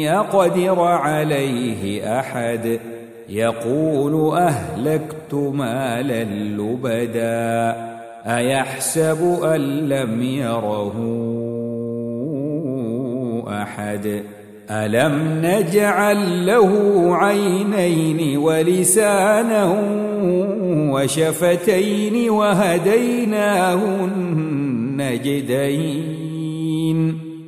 يقدر عليه أحد. يقول أهلكت مالا لبدا أيحسب أن لم يره أحد؟ ألم نجعل له عينين ولسانا وشفتين وهديناه النجدين؟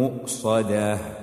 مؤصدة.